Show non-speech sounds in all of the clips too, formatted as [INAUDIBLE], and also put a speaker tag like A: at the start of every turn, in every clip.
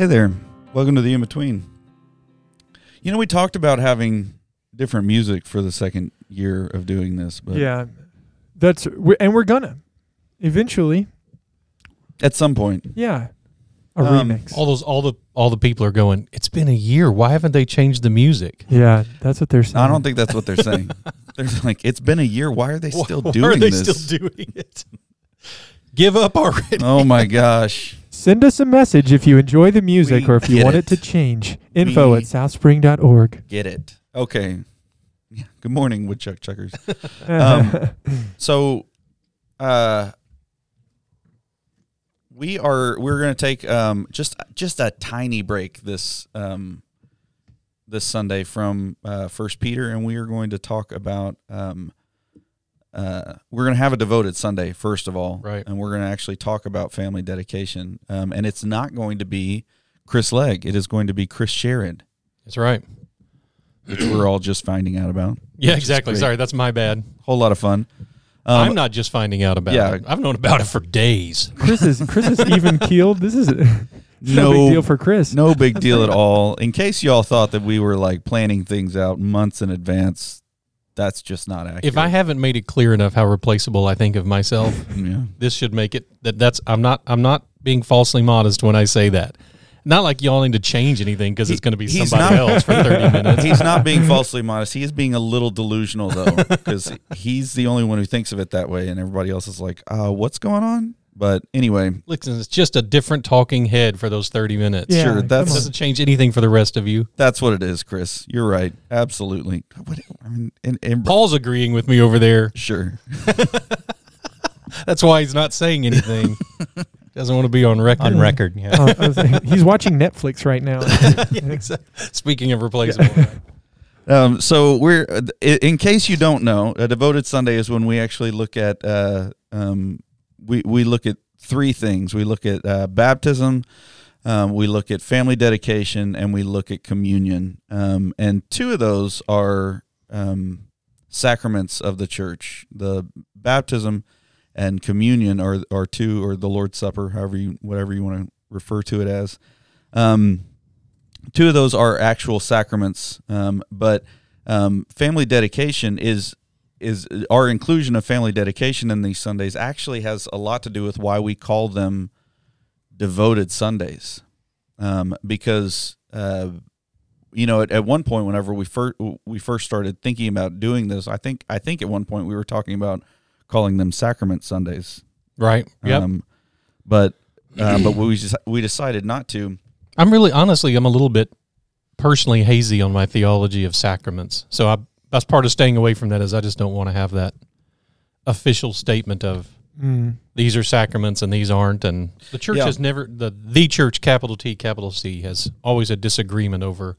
A: Hey there. Welcome to the in between. You know, we talked about having different music for the second year of doing this, but
B: yeah, that's and we're gonna eventually.
A: at some point,
B: Yeah, a
A: Um,
B: remix.
C: All those, all the, all the people are going. It's been a year. Why haven't they changed the music?
B: yeah, that's what they're saying.
A: I don't think that's what they're saying. [LAUGHS] they're like, it's been a year. Why are they still
C: Why
A: doing
C: are they
A: this?
C: still doing it? Give up already.
A: oh my gosh.
B: Send us a message if you enjoy the music
A: We
B: or if you
A: get
B: want
A: it.
B: it to change. Info
A: We-
B: at southspring.org.
A: Get it. Okay. Yeah. Good morning, woodchuck chuckers. [LAUGHS] Um, So, uh, we are we're going to take um just just a tiny break this um this Sunday from uh, First Peter, and we are going to talk about um uh we're going to have a devoted Sunday first of all,
C: Right.
A: And we're going to actually talk about family dedication, um, and it's not going to be Chris Legg; it is going to be Chris Sherrod,
C: That's right.
A: which we're all just finding out about.
C: Yeah, exactly. Sorry, that's my bad.
A: Whole lot of fun. Um,
C: I'm not just finding out about
A: yeah.
C: it. I've known about it for days.
B: Chris is Chris is [LAUGHS] even keeled. This is [LAUGHS] no, big deal for Chris.
A: No big deal at all. In case y'all thought that we were like planning things out months in advance, that's just not accurate.
C: If I haven't made it clear enough how replaceable I think of myself, [LAUGHS]
A: yeah.
C: this should make it that that's I'm not I'm not being falsely modest when I say that. Not like y'all need to change anything because it's going to be somebody
A: not-
C: else for 30 [LAUGHS] minutes.
A: He's not being [LAUGHS] falsely modest. He is being a little delusional though, because he's the only one who thinks of it that way, and everybody else is like, uh, "What's going on?" But anyway,
C: Listen, it's just a different talking head for those 30 minutes.
B: Yeah,
A: sure,
B: come
C: It
A: that's
B: on.
C: doesn't change anything for the rest of you.
A: that's what it is, Chris. You're right. Absolutely. What, I mean, and, and
C: Paul's agreeing with me over there.
A: sure. [LAUGHS] [LAUGHS]
C: That's why he's not saying anything. [LAUGHS] Doesn't want to be on record.
D: on record. Yeah.
B: Oh, I he's watching Netflix right now.
C: Yeah, exactly. Speaking of replaceable,
A: Um, so we're in case you don't know, a devoted Sunday is when we actually look at uh, um, we we look at three things. We look at uh, baptism, um, we look at family dedication, and we look at communion. Um, and two of those are um, sacraments of the church. The baptism and communion are are two, or the Lord's Supper, however you whatever you want to refer to it as. Um, two of those are actual sacraments, um, but um, family dedication is is our inclusion of family dedication in these Sundays actually has a lot to do with why we call them devoted Sundays, um, because uh, you know at, at one point whenever we first we first started thinking about doing this, I think I think at one point we were talking about calling them sacrament Sundays,
C: right? Yep.
A: um, but uh, but we just we decided not to.
C: I'm really honestly, I'm a little bit personally hazy on my theology of sacraments. So I, that's part of staying away from that is I just don't want to have that official statement of
B: Mm.
C: these are sacraments and these aren't. And the church
A: Yeah.
C: has never the the church capital T capital C has always a disagreement over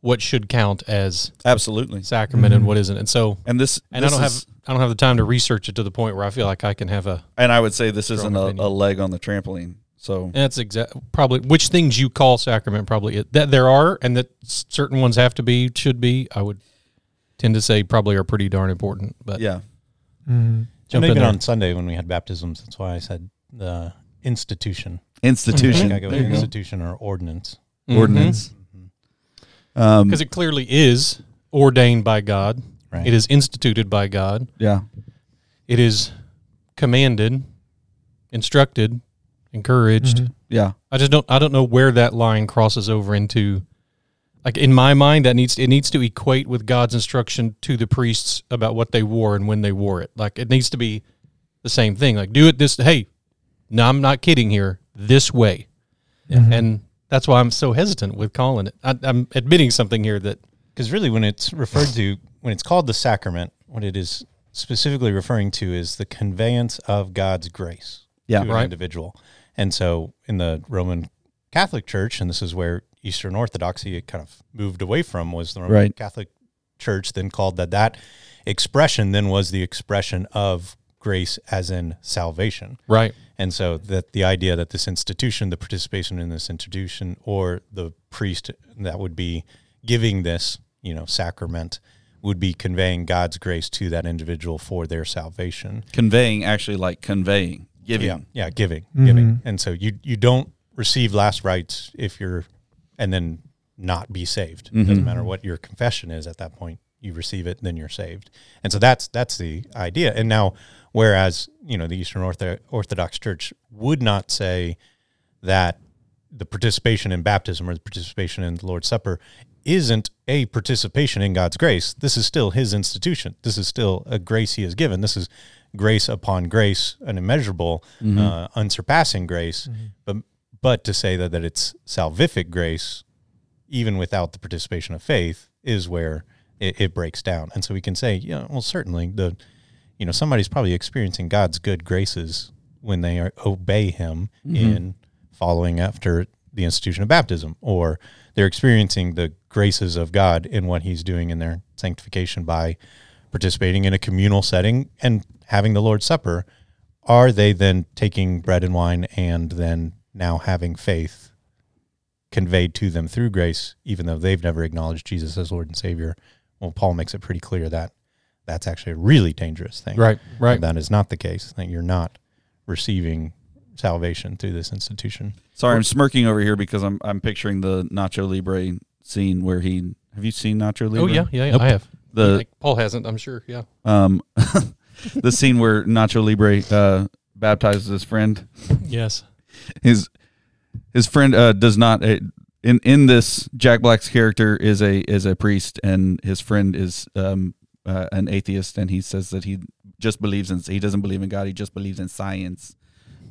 C: what should count as
A: Absolutely.
C: sacrament
B: Mhm.
C: and what isn't. And so
A: And this
C: and
A: this
C: I don't
A: is-
C: have I don't have the time to research it to the point where I feel like I can have a
A: And I would say this isn't a, a leg on the trampoline. So
C: That's exactly Probably which things you call sacrament. Probably that there are, and that certain ones have to be, should be. I would tend to say probably are pretty darn important. But
A: yeah,
B: Mm.
C: jump
D: and
C: in
D: even on Sunday when we had baptisms, that's why I said the institution.
A: institution
D: I go
A: There go.
D: institution or ordinance.
C: Mhm.
A: ordinance. Um,
C: because it clearly is ordained by God.
D: Right.
C: It is instituted by God.
A: yeah,
C: It is commanded, instructed, encouraged.
B: Mhm.
A: yeah,
C: I just don't. I don't know where that line crosses over into. Like in my mind, that needs it needs to equate with God's instruction to the priests about what they wore and when they wore it. Like it needs to be the same thing. Like do it this. Hey, no, I'm not kidding here. This way,
B: Mhm.
C: and that's why I'm so hesitant with calling it. I, I'm admitting something here that
D: Because really, when it's referred to, when it's called the sacrament, what it is specifically referring to is the conveyance of God's grace
A: yeah,
D: to an individual. And so in the Roman Catholic Church, and this is where Eastern Orthodoxy it kind of moved away from, was the Roman
A: Right.
D: Catholic Church then called that that expression then was the expression of grace as in salvation.
C: right.
D: And so that the idea that this institution, the participation in this institution, or the priest that would be giving this, you know, sacrament would be conveying God's grace to that individual for their salvation.
A: conveying actually like conveying, giving.
D: Yeah, yeah, giving,
B: Mhm.
D: giving. And so you you don't receive last rites if you're, and then not be saved.
A: Mhm.
D: Doesn't matter what your confession is at that point. You receive it, then you're saved. And so that's that's the idea. And now, whereas you know the Eastern Ortho- Orthodox Church would not say that the participation in baptism or the participation in the Lord's Supper isn't a participation in God's grace. This is still His institution. This is still a grace He has given. This is grace upon grace, an immeasurable, uh, unsurpassing grace. But but to say that that it's salvific grace, even without the participation of faith, is where it, it breaks down. And so we can say, yeah, well, certainly the, you know, somebody's probably experiencing God's good graces when they are, obey Him mm-hmm. in following after the institution of baptism, or they're experiencing the graces of God in what He's doing in their sanctification by participating in a communal setting and having the Lord's Supper. Are they then taking bread and wine and then now having faith conveyed to them through grace, even though they've never acknowledged Jesus as Lord and Savior? Well, Paul makes it pretty clear that that's actually a really dangerous thing.
C: Right, right.
D: That is not the case. That you're not receiving salvation through this institution.
A: Sorry, I'm smirking over here because I'm I'm picturing the Nacho Libre scene where he. Have you seen Nacho Libre?
C: Oh yeah, yeah, yeah
D: Nope.
C: I have.
A: The
C: Like, Paul hasn't. I'm sure. Yeah.
A: um, [LAUGHS] the scene where Nacho Libre uh, baptizes his friend.
C: Yes.
A: His his friend uh, does not. Uh, in in this, Jack Black's character is a is a priest, and his friend is um, uh, an atheist, and he says that he just believes in he doesn't believe in God, he just believes in science.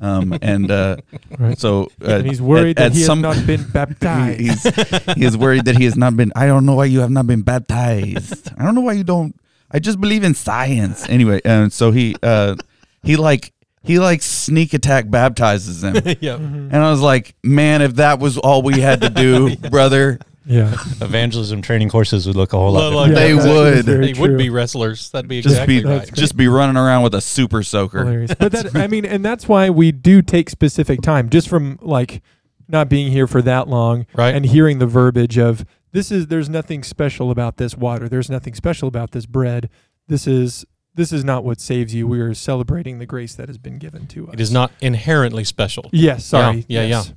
A: Um, and uh, [LAUGHS]
B: Right.
A: so uh,
B: and he's worried
A: at-
B: that he
A: some-
B: has not been [LAUGHS] baptized.
A: he's he is worried that he has not been. I don't know why you have not been baptized. I don't know why you don't. I just believe in science. Anyway, and so he uh he like he like sneak attack baptizes him, [LAUGHS]
C: yeah. Mm-hmm.
A: and I was like, man, if that was all we had to do, [LAUGHS] brother,
B: yeah.
D: Evangelism training courses would look a whole lot
C: Look
D: different.
C: like
A: They
B: that's
A: would.
B: very
C: They would
B: true.
C: be wrestlers. That'd be
A: just
C: exactly
A: be
C: right.
B: That's
A: just be running around with a super soaker.
B: hilarious. But that I [LAUGHS] mean, and that's why we do take specific time, just from like not being here for that long,
C: Right.
B: and hearing the verbiage of this is there's nothing special about this water. There's nothing special about this bread. This is this is not what saves you. We are celebrating the grace that has been given to us.
C: It is not inherently special.
B: Yes. Sorry.
C: Yeah, yeah,
B: yes.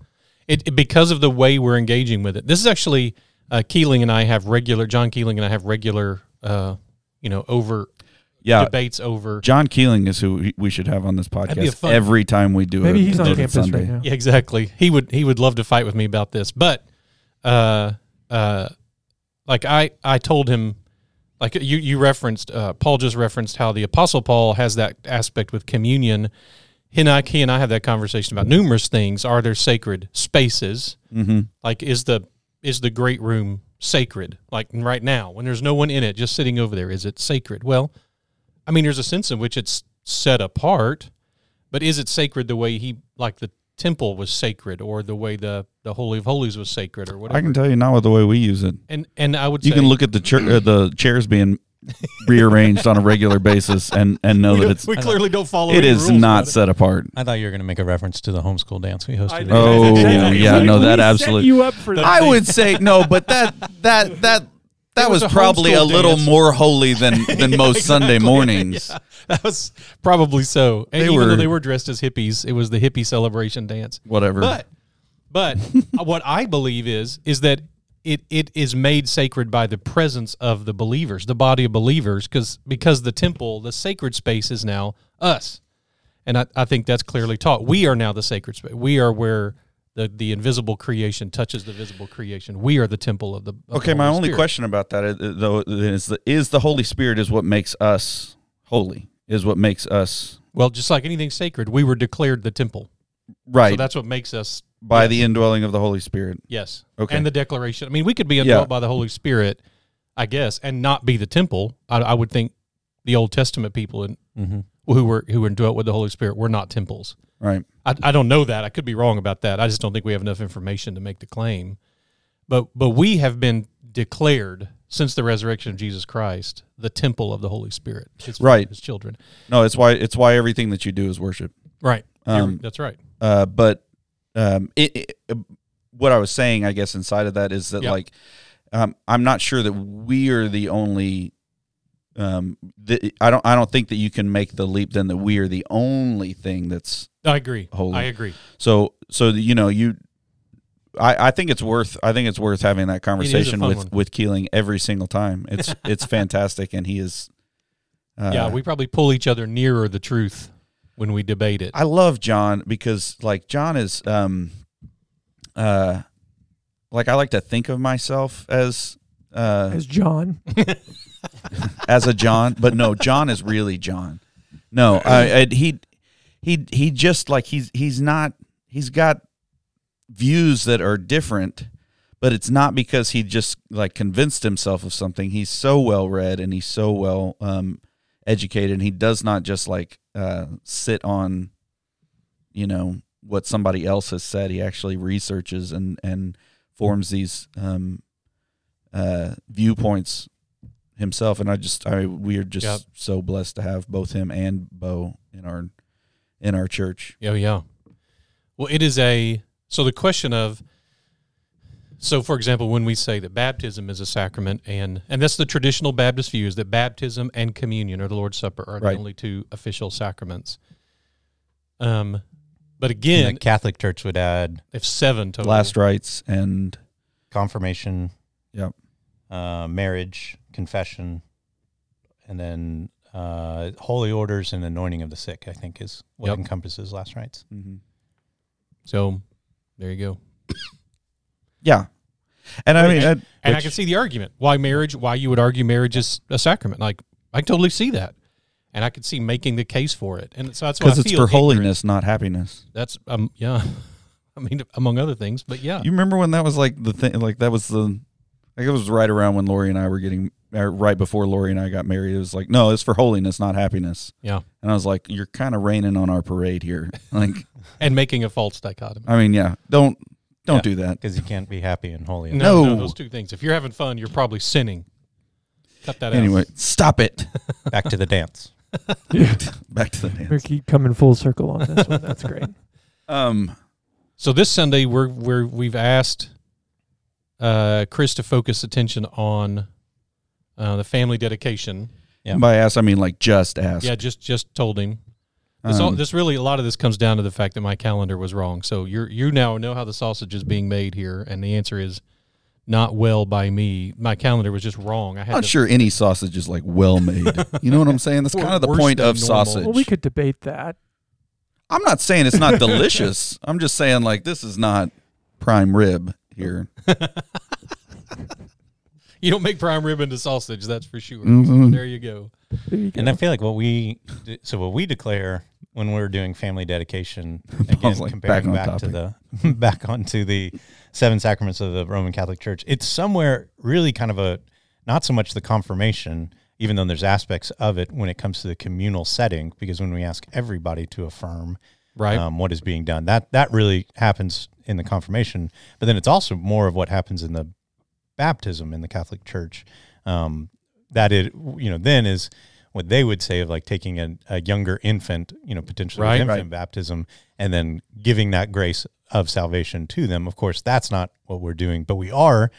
C: It, it- because of the way we're engaging with it. This is actually uh, Keeling and I have regular. John Keeling and I have regular. Uh, you know, over
A: Yeah,
C: debates over.
A: John Keeling is who we- we should have on this podcast
C: fun-
A: every time we do it.
B: Maybe
A: a
B: he's on campus
A: Sunday.
B: right now.
C: Yeah, exactly. He would he would love to fight with me about this, but uh, uh, like I I told him, like you you referenced uh, Paul just referenced how the Apostle Paul has that aspect with communion. He and I, he and I have that conversation about numerous things. Are there sacred spaces?
A: Mm-hmm.
C: Like is the is the great room sacred? Like right now, when there's no one in it, just sitting over there, is it sacred? Well, I mean, there's a sense in which it's set apart, but is it sacred the way he like the temple was sacred, or the way the the holy of holies was sacred, or whatever?
A: I can tell you now with the way we use it.
C: and and I would
A: You
C: say
A: can look at the chair, uh, the chairs being [LAUGHS] rearranged on a regular basis and and know
C: we,
A: that it's
C: we clearly don't follow.
A: It is
C: rules
A: not
C: about it.
A: set apart.
D: I thought you were going to make a reference to the homeschool dance we hosted.
B: I.
A: Oh,
B: That's
A: yeah,
B: exactly-
A: yeah, no, that absolutely.
B: you up for that.
A: I would say no, but that that that that was,
C: was
A: probably a little
C: dance.
A: more holy than [LAUGHS] than most Sunday mornings.
C: Yeah, that was probably so. And
A: They
C: even
A: were-
C: though they were dressed as hippies, it was the hippie celebration dance.
A: Whatever.
C: But but [LAUGHS] what I believe is is that it it is made sacred by the presence of the believers, the body of believers, because because the temple, the sacred space is now us. And I, I think that's clearly taught. We are now the sacred space. We are where the, the invisible creation touches the visible creation. We are the temple of the of
A: okay,
C: the
A: my only
C: Spirit.
A: question about that is, though is the is the Holy Spirit is what makes us holy. Is what makes us
C: Well, just like anything sacred, we were declared the temple.
A: right
C: So that's what makes us
A: by the indwelling of the Holy Spirit.
C: Yes.
A: Okay.
C: And the declaration. I mean, we could be indwelt
A: Yeah.
C: by the Holy Spirit, I guess, and not be the temple. I, I would think the Old Testament people in,
D: Mhm.
C: who were who were indwelt with the Holy Spirit were not temples.
A: Right.
C: I, I don't know that. I could be wrong about that. I just don't think we have enough information to make the claim. But but we have been declared since the resurrection of Jesus Christ the temple of the Holy Spirit. His,
A: Right.
C: His children.
A: No, it's why it's why everything that you do is worship.
C: Right.
A: Um,
C: that's right.
A: Uh, but um, it, it, uh, what I was saying, I guess, inside of that is that
C: Yeah.
A: like um, I'm not sure that we are the only. Um, the, I don't. I don't think that you can make the leap then that we are the only thing that's
C: I agree.
A: holy.
C: I agree.
A: so. So you know you I, I think it's worth I think it's worth having that conversation with
C: one.
A: with Keeling every single time. It's [LAUGHS] it's fantastic, and he is. Uh,
C: yeah, we probably pull each other nearer the truth when we debate it.
A: I love John because like John is um uh like I like to think of myself as uh
B: As John, [LAUGHS]
A: as a John, but no, John is really John. No, I, I he he he just like he's he's not he's got views that are different, but it's not because he just like convinced himself of something. He's so well read and he's so well um educated and he does not just like uh sit on you know what somebody else has said. He actually researches and and forms these um uh viewpoints himself and I just I we are just
C: Yep.
A: so blessed to have both him and Bo in our in our church.
C: Oh yeah. Well, it is a so the question of so for example when we say that baptism is a sacrament and and that's the traditional Baptist view is that baptism and communion or the Lord's Supper are
A: Right.
C: the only two official sacraments. Um but
D: And
C: again,
D: the Catholic Church would add
C: if seven total
A: Last rites and
D: confirmation,
A: Yep.
D: Uh, marriage, confession, and then uh, holy orders and anointing of the sick. I think is what
C: Yep.
D: encompasses last rites.
A: mhm.
C: So there you go.
A: yeah. And I mean
C: and I
A: which-
C: can see the argument why marriage, why you would argue marriage is a sacrament. Like I totally see that, and I could see making the case for it. And so that's why
A: because it's
C: feel
A: for
C: ignorant.
A: holiness, not happiness.
C: That's um yeah, [LAUGHS] I mean among other things, but yeah,
A: You remember when that was like the thing? Like that was the, like it was right around when Lori and I were getting, uh, right before Lori and I got married. It was like, no, it's for holiness, not happiness.
C: yeah,
A: And I was like, you're kind of raining on our parade here. [LAUGHS] Like, [LAUGHS]
C: and making a false dichotomy.
A: I mean, yeah, don't don't
D: Yeah.
A: do that.
D: Because you can't be happy and holy.
C: No, no,
A: No.
C: those two things. If you're having fun, you're probably sinning. Cut that out.
A: Anyway,
C: out.
A: stop it. [LAUGHS]
D: Back to the dance.
A: Back to the dance.
B: we keep coming full circle on this one. That's great.
A: Um,
C: So this Sunday, we're we're we've asked uh, Chris to focus attention on uh, the family dedication.
D: Yeah.
A: by ask, I mean like just ask.
C: Yeah, just just told him. This, all,
A: Um,
C: this really a lot of this comes down to the fact that my calendar was wrong. So you're you now know how the sausage is being made here, and the answer is not well by me. My calendar was just wrong. I
A: I'm
C: had
A: not
C: to,
A: sure any sausage is like well made. [LAUGHS] you know what I'm saying? That's
C: Wor-
A: kind of the point of
C: normal.
A: sausage.
B: Well, we could debate that.
A: I'm not saying it's not delicious. I'm just saying like this is not prime rib here. [LAUGHS]
C: You don't make prime rib into sausage, that's for sure.
A: Mhm.
C: There you go.
B: There you go.
D: And I feel like what we so what we declare when we're doing family dedication [LAUGHS] again
A: like,
D: comparing
A: back
D: back,
A: on
D: to the [LAUGHS] back onto the seven sacraments of the Roman Catholic Church. It's somewhere really kind of a not so much the confirmation, even though there's aspects of it when it comes to the communal setting, because when we ask everybody to affirm
C: Right.
D: um, what is being done, that that really happens in the confirmation. But then it's also more of what happens in the baptism in the Catholic Church. Um, that it you know then is what they would say of like taking a, a younger infant, you know, potentially with
C: Right.
D: infant
A: Right.
D: baptism, and then giving that grace of salvation to them. Of course, that's not what we're doing, but we are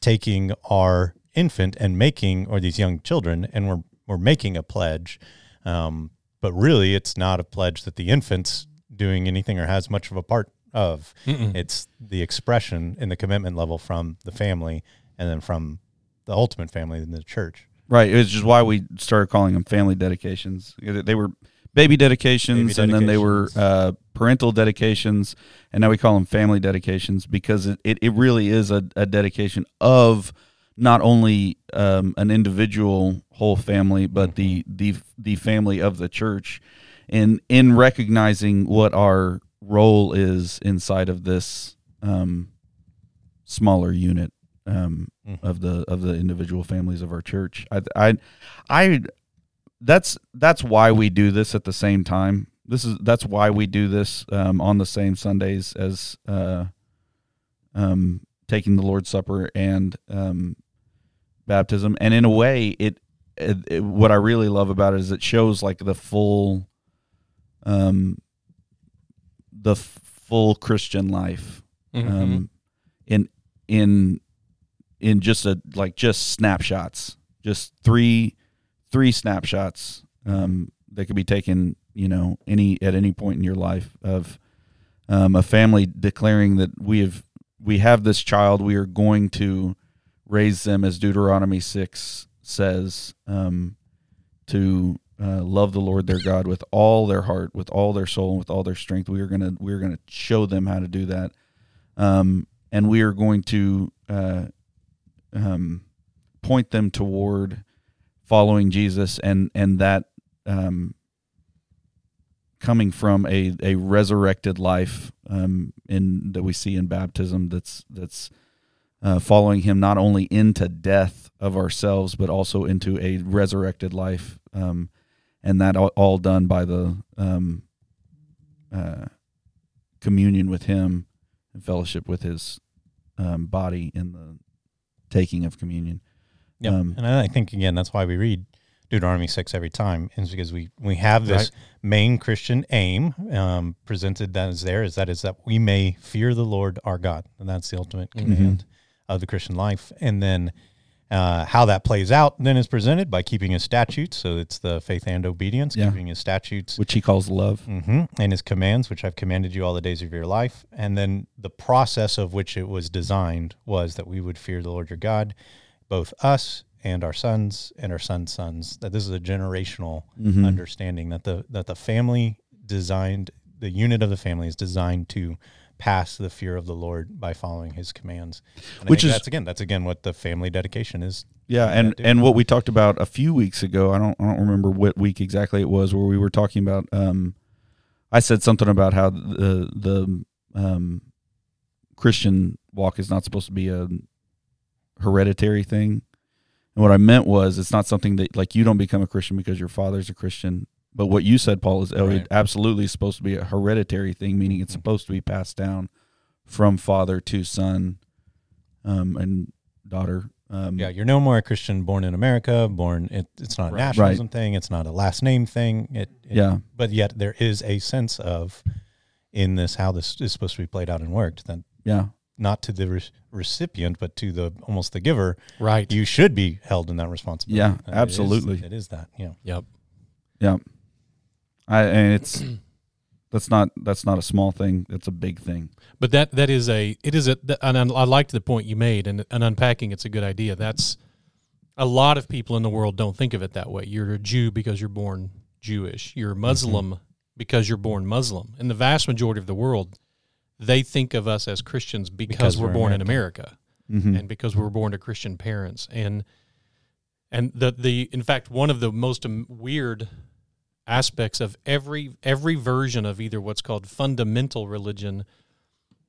D: taking our infant and making or these young children, and we're we're making a pledge. Um, but really, it's not a pledge that the infant's doing anything or has much of a part of.
C: Mm-mm.
D: It's the expression in the commitment level from the family and then from the ultimate family in the church.
A: Right. It's just why we started calling them family dedications. They were baby dedications,
D: Baby
A: and then they were uh, parental dedications, and now we call them family dedications because it, it, it really is a, a dedication of not only um, an individual whole family, but the the the family of the church, in in recognizing what our role is inside of this um, smaller unit um,
D: Mhm.
A: of the of the individual families of our church. I, I, I, that's that's why we do this at the same time. This is that's why we do this um, on the same Sundays as uh, um, taking the Lord's Supper and um, baptism. And in a way, it, it, it what I really love about it is it shows like the full, um, the full Christian life
C: Mhm.
A: um, in in in just a like just snapshots, just three three snapshots um, that could be taken, you know, any at any point in your life of um, a family declaring that we have we have this child. We are going to raise them, as Deuteronomy six says, um, to uh, love the Lord their God with all their heart, with all their soul, and with all their strength. We are gonna we are gonna show them how to do that, um, and we are going to uh, um, point them toward following Jesus, and and that um, coming from a, a resurrected life um, in that we see in baptism that's that's uh, following him not only into death of ourselves but also into a resurrected life um, and that all, done by the um, uh, communion with him and fellowship with his um, body in the taking of communion
D: Yeah,
A: Um,
D: and I think again that's why we read Deuteronomy six every time, is because we we have this main Christian aim um, presented that is there is that is that we may fear the Lord our God, and that's the ultimate
A: Mm-hmm.
D: command of the Christian life. And then uh, how that plays out then is presented by keeping his statutes. So it's the faith and obedience,
A: Yeah.
D: keeping his statutes
A: which he calls love
D: hmm and his commands, which I've commanded you all the days of your life. And then the process of which it was designed was that we would fear the Lord your God, both us and our sons and our sons' sons. That this is a generational
A: Mhm.
D: understanding that the that the family designed the unit of the family is designed to pass the fear of the Lord by following His commands. And
A: Which is-
D: that's again that's again what the family dedication is.
A: Yeah,
D: Yeah,
A: and and what we talked about a few weeks ago, I don't I don't remember what week exactly it was, where we were talking about. Um, I said something about how the the um, Christian walk is not supposed to be a hereditary thing, and what I meant was it's not something that like you don't become a Christian because your father's a Christian. But what you said, Paul, is oh,
D: Right.
A: absolutely supposed to be a hereditary thing, meaning it's
D: Mhm.
A: supposed to be passed down from father to son, um, and daughter. Um,
D: Yeah, you're no more a Christian born in America. Born, it, it's not a
C: Right.
D: nationalism thing. It's not a last name thing. It, it-
A: Yeah.
D: but yet there is a sense of in this how this is supposed to be played out and worked. That
A: yeah,
D: not to the re- recipient, but to the almost the giver.
C: Right.
D: You should be held in that responsibility.
A: Yeah,
D: And it is-
A: absolutely.
D: it is that. Yeah.
C: Yep.
A: Yeah, I and it's [CLEARS THROAT] that's not that's not a small thing. That's a big thing.
C: But that that is a it is a and I liked the point you made and and unpacking it's a good idea. That's a lot of people in the world don't think of it that way. You're a Jew because you're born Jewish. You're a Muslim because you're born Muslim. And the vast majority of the world, they think of us as Christians because,
D: Because
C: we're,
D: we're
C: born in America
A: Mm-hmm.
C: and because we were born to Christian parents. And and the the in fact one of the most um, weird aspects of every every version of either what's called fundamental religion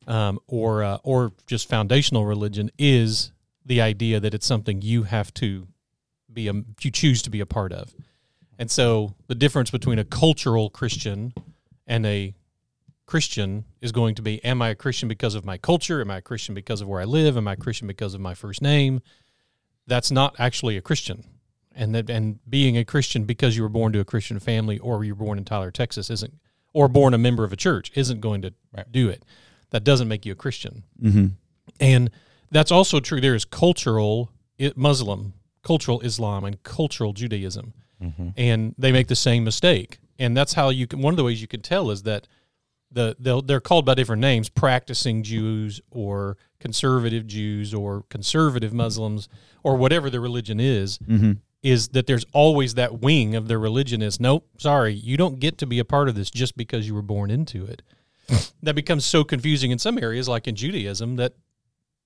C: um, or uh, or just foundational religion is the idea that it's something you have to be a you choose to be a part of. And so the difference between a cultural Christian and a Christian is going to be am I a Christian because of my culture? Am I a Christian because of where I live? Am I a Christian because of my first name? That's not actually a Christian. And that and being a Christian because you were born to a Christian family or you were born in Tyler, Texas isn't or born a member of a church isn't going to
D: Right.
C: do it. That doesn't make you a Christian.
A: Mm-hmm.
C: And that's also true. There is cultural Muslim, cultural Islam, and cultural Judaism,
D: Mm-hmm.
C: and they make the same mistake. And that's how you can. One of the ways you can tell is that the they'll, they're called by different names: practicing Jews, or conservative Jews, or conservative Muslims, or whatever the religion is.
A: Mm-hmm.
C: Is that there's always that wing of their religion is nope, sorry, you don't get to be a part of this just because you were born into it. [LAUGHS] that becomes so confusing in some areas, like in Judaism, that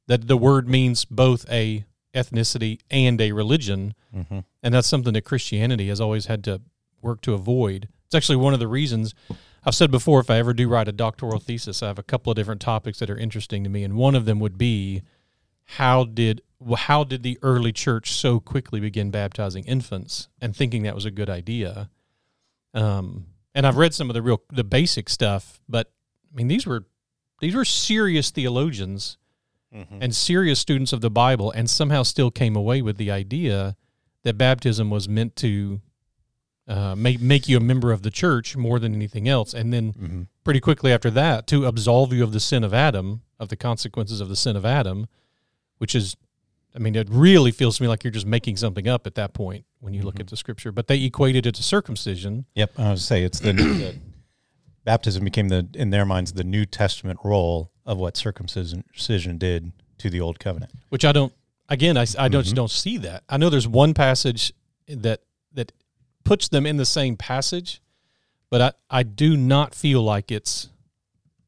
C: that the word means both a ethnicity and a religion,
D: Mm-hmm.
C: and that's something that Christianity has always had to work to avoid. It's actually one of the reasons I've said before. If I ever do write a doctoral thesis, I have a couple of different topics that are interesting to me, and one of them would be how did how did the early church so quickly begin baptizing infants and thinking that was a good idea? Um, and I've read some of the real the basic stuff, but I mean these were these were serious theologians
D: Mm-hmm.
C: and serious students of the Bible, and somehow still came away with the idea that baptism was meant to uh, make make you a member of the church more than anything else, and then
D: Mm-hmm.
C: pretty quickly after that to absolve you of the sin of Adam, of the consequences of the sin of Adam, which is, I mean, it really feels to me like you're just making something up at that point when you look
D: Mhm.
C: at the scripture. But they equated it to circumcision.
D: Yep, I was say it's the, the baptism became the in their minds the New Testament role of what circumcision did to the old covenant.
C: which I don't. Again, I, I don't, just
D: Mhm.
C: don't see that. I know there's one passage that that puts them in the same passage, but I, I do not feel like it's.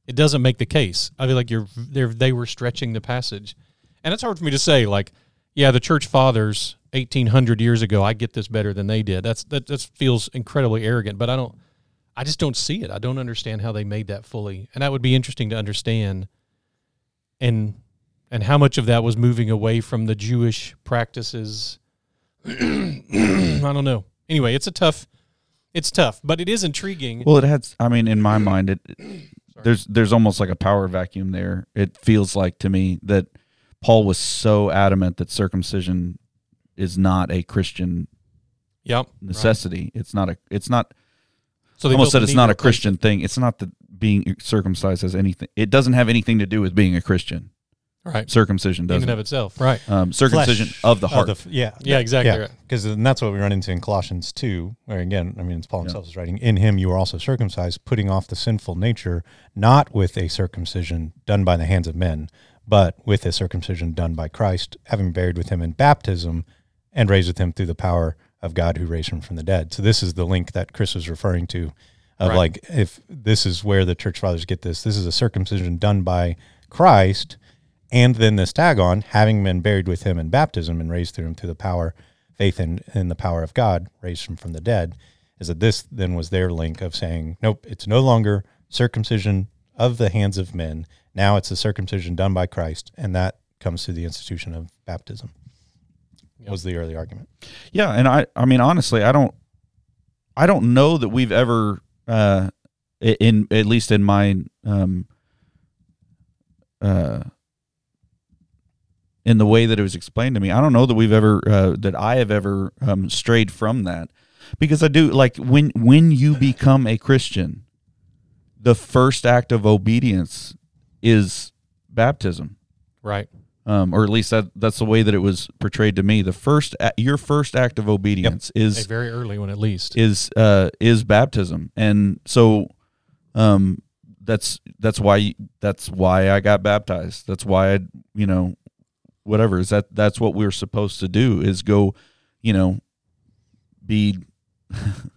C: It doesn't make the case. I feel like you're they're, they were stretching the passage, and it's hard for me to say. Like, yeah, the church fathers eighteen hundred years ago, I get this better than they did. That's that that feels incredibly arrogant, but I don't. I just don't see it. I don't understand how they made that fully, and that would be interesting to understand. And and how much of that was moving away from the Jewish practices. [CLEARS THROAT] I don't know. Anyway, it's a tough. It's tough, but it is intriguing.
A: Well, it has I mean, in my [CLEARS THROAT] mind, it there's there's almost like a power vacuum there. It feels like to me that Paul was so adamant that circumcision is not a Christian
C: yep.
A: necessity. It's not a. It's not.
C: So
A: I
C: they
A: almost said it's not a
C: replacement.
A: Christian thing. It's not that being circumcised has anything. It doesn't have anything to do with being a Christian.
C: right?
A: Circumcision
C: In and
A: doesn't.
C: of itself, right?
A: Um, circumcision
D: Flesh
A: of the heart.
D: f- yeah.
C: Yeah, exactly. Right.
D: Because that's what we run into in Colossians 2, where again, I mean, it's Paul himself is writing, In him you are also circumcised, putting off the sinful nature, not with a circumcision done by the hands of men, but with a circumcision done by Christ, having buried with him in baptism and raised with him through the power of God who raised him from the dead. So this is the link that Chris was referring to of
C: Right.
D: like, if this is where the church fathers get this, this is a circumcision done by Christ. And then this tag on, having been buried with him in baptism and raised through him through the power, faith in, in the power of God, raised him from the dead, is that this then was their link of saying, nope, it's no longer circumcision of the hands of men. Now it's a circumcision done by Christ, and that comes through the institution of baptism.
C: Yep.
D: Was the early argument.
A: Yeah, and I I mean honestly, I don't I don't know that we've ever uh in at least in my um uh in the way that it was explained to me, I don't know that we've ever uh, that I have ever um, strayed from that because I do like when when you become a Christian, the first act of obedience is baptism
C: Right.
A: um, or at least that that's the way that it was portrayed to me. The first, your first act of obedience
C: A
A: is
C: very early one, at least.
A: is uh, is baptism, and so um, that's that's why that's why I got baptized. That's why I you know whatever is that that's what we're supposed to do is go you know be [LAUGHS]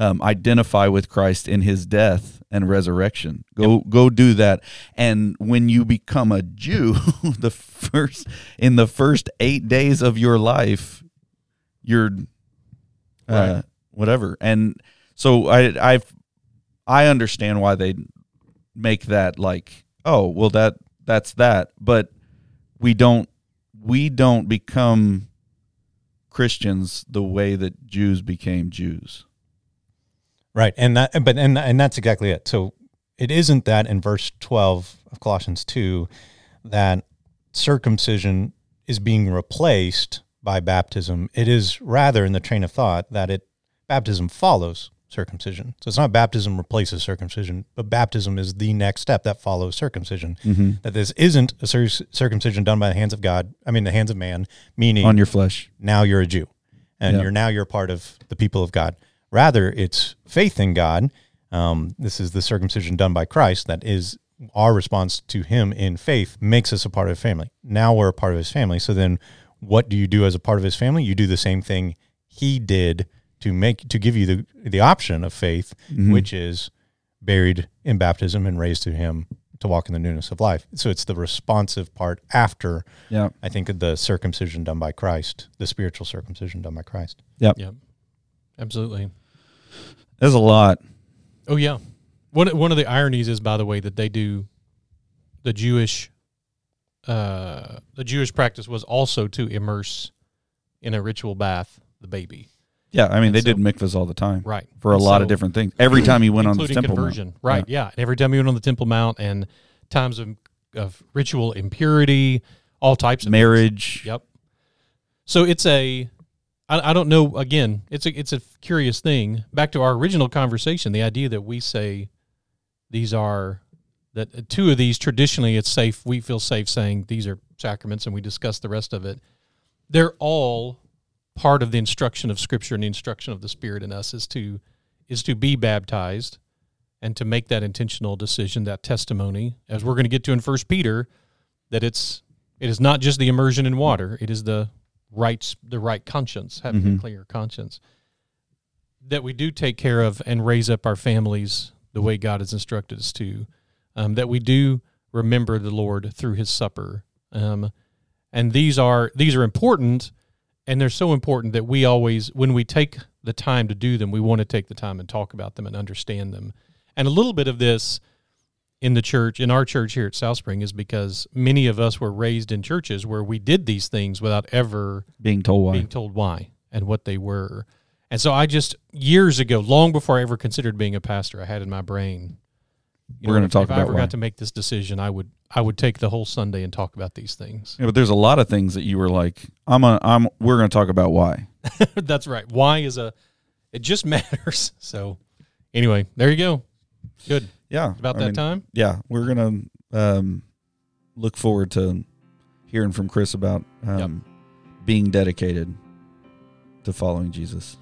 A: um, identify with Christ in His death and resurrection. Go go do that. And when you become a Jew, [LAUGHS] the first in the first eight days of your life, you're uh,
C: Right.
A: whatever. And so I I I understand why they make that like oh well that that's that, but we don't we don't become Christians the way that Jews became Jews.
D: Right, and that, but and and that's exactly it. So it isn't that in verse twelve of Colossians two that circumcision is being replaced by baptism. It is rather in the train of thought that it baptism follows circumcision. So it's not baptism replaces circumcision, but baptism is the next step that follows circumcision.
A: Mm-hmm.
D: That this isn't a cir- circumcision done by the hands of God. I mean, the hands of man, meaning
A: On your flesh.
D: now you're a Jew and
A: Yeah.
D: you're now you're part of the people of God. Rather, it's faith in God. Um, this is the circumcision done by Christ that is our response to him in faith makes us a part of his family. Now we're a part of his family. So then what do you do as a part of his family? You do the same thing he did to make to give you the the option of faith,
A: Mhm.
D: which is buried in baptism and raised to him to walk in the newness of life. So it's the responsive part after
A: Yeah.
D: I think the circumcision done by Christ, the spiritual circumcision done by Christ.
C: Yep. Absolutely.
A: There's a lot.
C: Oh yeah. One one of the ironies is, by the way, that they do the Jewish uh, the Jewish practice was also to immerse in a ritual bath the baby.
A: Yeah, I mean
C: And
A: they
C: so-
A: did mikvahs all the time
C: Right.
A: for a
C: And
A: lot of different things. Every time you went on the temple Mount.
C: Right. Yeah. Every time you went on the Temple Mount and times of, of ritual impurity, all types of
A: marriage.
C: Yep. So it's a, I, I don't know. Again, it's a it's a curious thing. Back to our original conversation, the idea that we say these are that two of these traditionally it's safe. We feel safe saying these are sacraments, and we discuss the rest of it. They're all part of the instruction of Scripture and the instruction of the Spirit in us is to is to be baptized and to make that intentional decision, that testimony, as we're going to get to in First Peter, that it's it is not just the immersion in water; it is the right the right conscience, having a
A: Mhm.
C: clear conscience, that we do take care of and raise up our families the way God has instructed us to, um, that we do remember the Lord through His supper, um, and these are these are important, and they're so important that we always, when we take the time to do them, we want to take the time and talk about them and understand them, and a little bit of this in the church, in our church here at South Spring, is because many of us were raised in churches where we did these things without ever
A: Being told why.
C: being told why and what they were. And so I just years ago, long before I ever considered being a pastor, I had in my brain.
A: We're gonna
C: if-
A: talk
C: if I
A: about
C: ever
A: why.
C: got to make this decision, I would I would take the whole Sunday and talk about these things.
A: Yeah, but there's a lot of things that you were like, I'm a, I'm we're going to talk about why. [LAUGHS]
C: That's right. Why is a it just [LAUGHS] matters. So anyway, there you go. Good.
A: Yeah.
C: About
A: I
C: that
A: mean,
C: time.
A: Yeah, we're going to um, look forward to hearing from Chris about um, being dedicated to following Jesus.